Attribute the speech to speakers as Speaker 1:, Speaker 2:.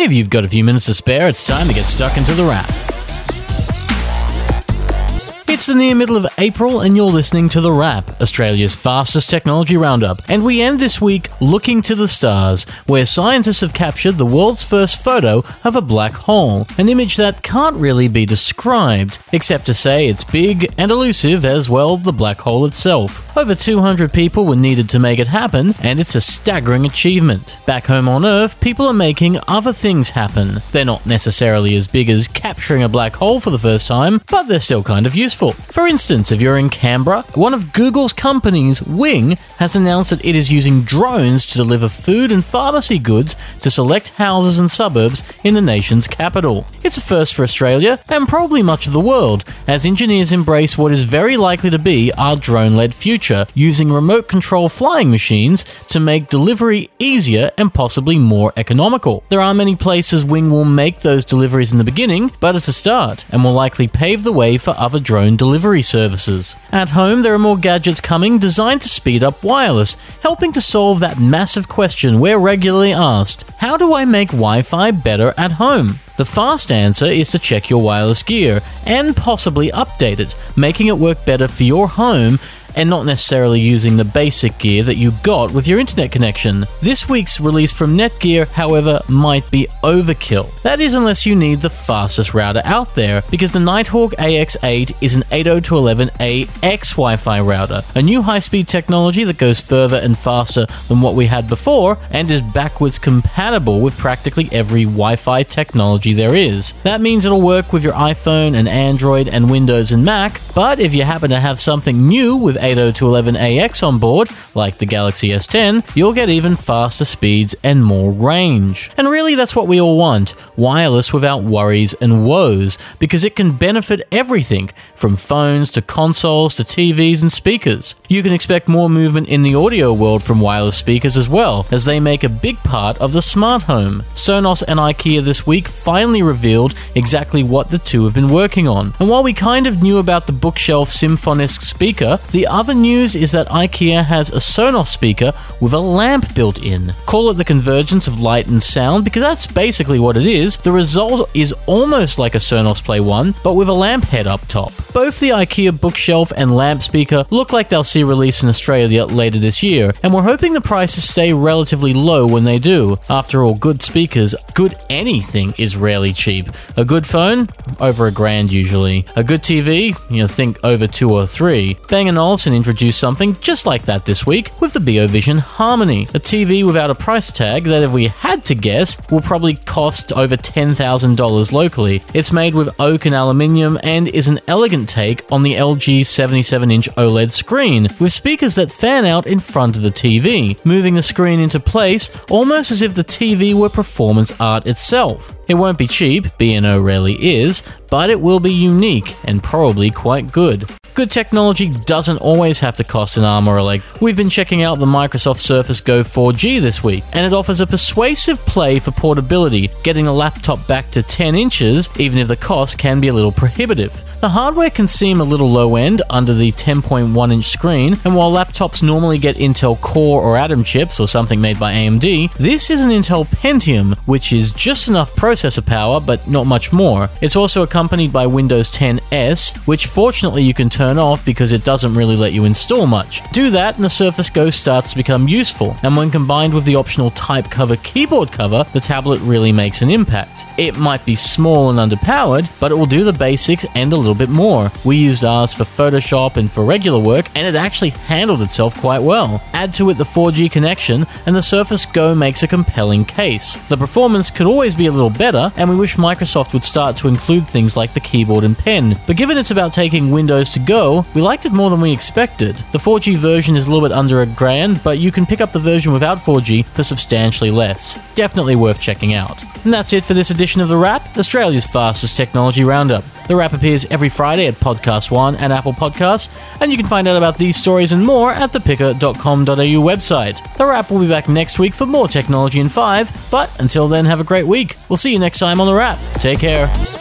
Speaker 1: If you've got a few minutes to spare, it's time to get stuck into the wrap. It's the near middle of April, and you're listening to The Wrap, Australia's fastest technology roundup. And we end this week looking to the stars, where scientists have captured the world's first photo of a black hole, an image that can't really be described, except to say it's big and elusive as well the black hole itself. Over 200 people were needed to make it happen, and it's a staggering achievement. Back home on Earth, people are making other things happen. They're not necessarily as big as capturing a black hole for the first time, but they're still kind of useful. For instance, if you're in Canberra, one of Google's companies, Wing, has announced that it is using drones to deliver food and pharmacy goods to select houses and suburbs in the nation's capital. It's a first for Australia and probably much of the world, as engineers embrace what is very likely to be our drone led future, using remote control flying machines to make delivery easier and possibly more economical. There are many places Wing will make those deliveries in the beginning, but it's a start and will likely pave the way for other drone drone delivery services. At home, there are more gadgets coming designed to speed up wireless, helping to solve that massive question we're regularly asked how do I make Wi Fi better at home? The fast answer is to check your wireless gear and possibly update it, making it work better for your home and not necessarily using the basic gear that you got with your internet connection. This week's release from Netgear, however, might be overkill. That is, unless you need the fastest router out there, because the Nighthawk AX8 is an 802.11a X Wi Fi router, a new high speed technology that goes further and faster than what we had before and is backwards compatible with practically every Wi Fi technology there is. That means it'll work with your iPhone and Android and Windows and Mac, but if you happen to have something new with 802.11ax on board, like the Galaxy S10, you'll get even faster speeds and more range. And really, that's what we all want wireless without worries and woes, because it can benefit everything from phones to consoles to TVs and speakers. You can expect more movement in the audio world from wireless speakers as well, as they make a big part of the smart home. Sonos and IKEA this week finally revealed exactly what the two have been working on. And while we kind of knew about the bookshelf Symfonisk speaker, the other news is that IKEA has a Sonos speaker with a lamp built in. Call it the convergence of light and sound because that's basically what it is. The result is almost like a Sonos Play 1, but with a lamp head up top. Both the IKEA bookshelf and lamp speaker look like they'll see release in Australia later this year, and we're hoping the prices stay relatively low when they do. After all, good speakers, good anything is rarely cheap. A good phone? Over a grand usually. A good TV? You know, think over two or three. Bang & Olufsen introduced something just like that this week with the Beovision Harmony, a TV without a price tag that, if we had to guess, will probably cost over $10,000 locally. It's made with oak and aluminium and is an elegant take on the LG 77 inch OLED screen, with speakers that fan out in front of the TV, moving the screen into place almost as if the TV were performance art itself. It won't be cheap, B&O rarely is, but it will be unique and probably quite good. Good technology doesn't always have to cost an arm or a leg. We've been checking out the Microsoft Surface Go 4G this week, and it offers a persuasive play for portability, getting a laptop back to 10 inches, even if the cost can be a little prohibitive. The hardware can seem a little low end under the 10.1 inch screen, and while laptops normally get Intel Core or Atom chips or something made by AMD, this is an Intel Pentium, which is just enough processor power but not much more. It's also accompanied by Windows 10 S, which fortunately you can turn off because it doesn't really let you install much. Do that and the Surface Go starts to become useful, and when combined with the optional type cover keyboard cover, the tablet really makes an impact. It might be small and underpowered, but it will do the basics and a little bit more. We used ours for Photoshop and for regular work, and it actually handled itself quite well. Add to it the 4G connection, and the Surface Go makes a compelling case. The performance could always be a little better, and we wish Microsoft would start to include things like the keyboard and pen. But given it's about taking Windows to Go, we liked it more than we expected. The 4G version is a little bit under a grand, but you can pick up the version without 4G for substantially less. Definitely worth checking out. And that's it for this edition of The Wrap, Australia's fastest technology roundup. The Wrap appears every Friday at Podcast One and Apple Podcasts, and you can find out about these stories and more at thepicker.com.au website. The Wrap will be back next week for more technology in 5, but until then, have a great week. We'll see you next time on The Wrap. Take care.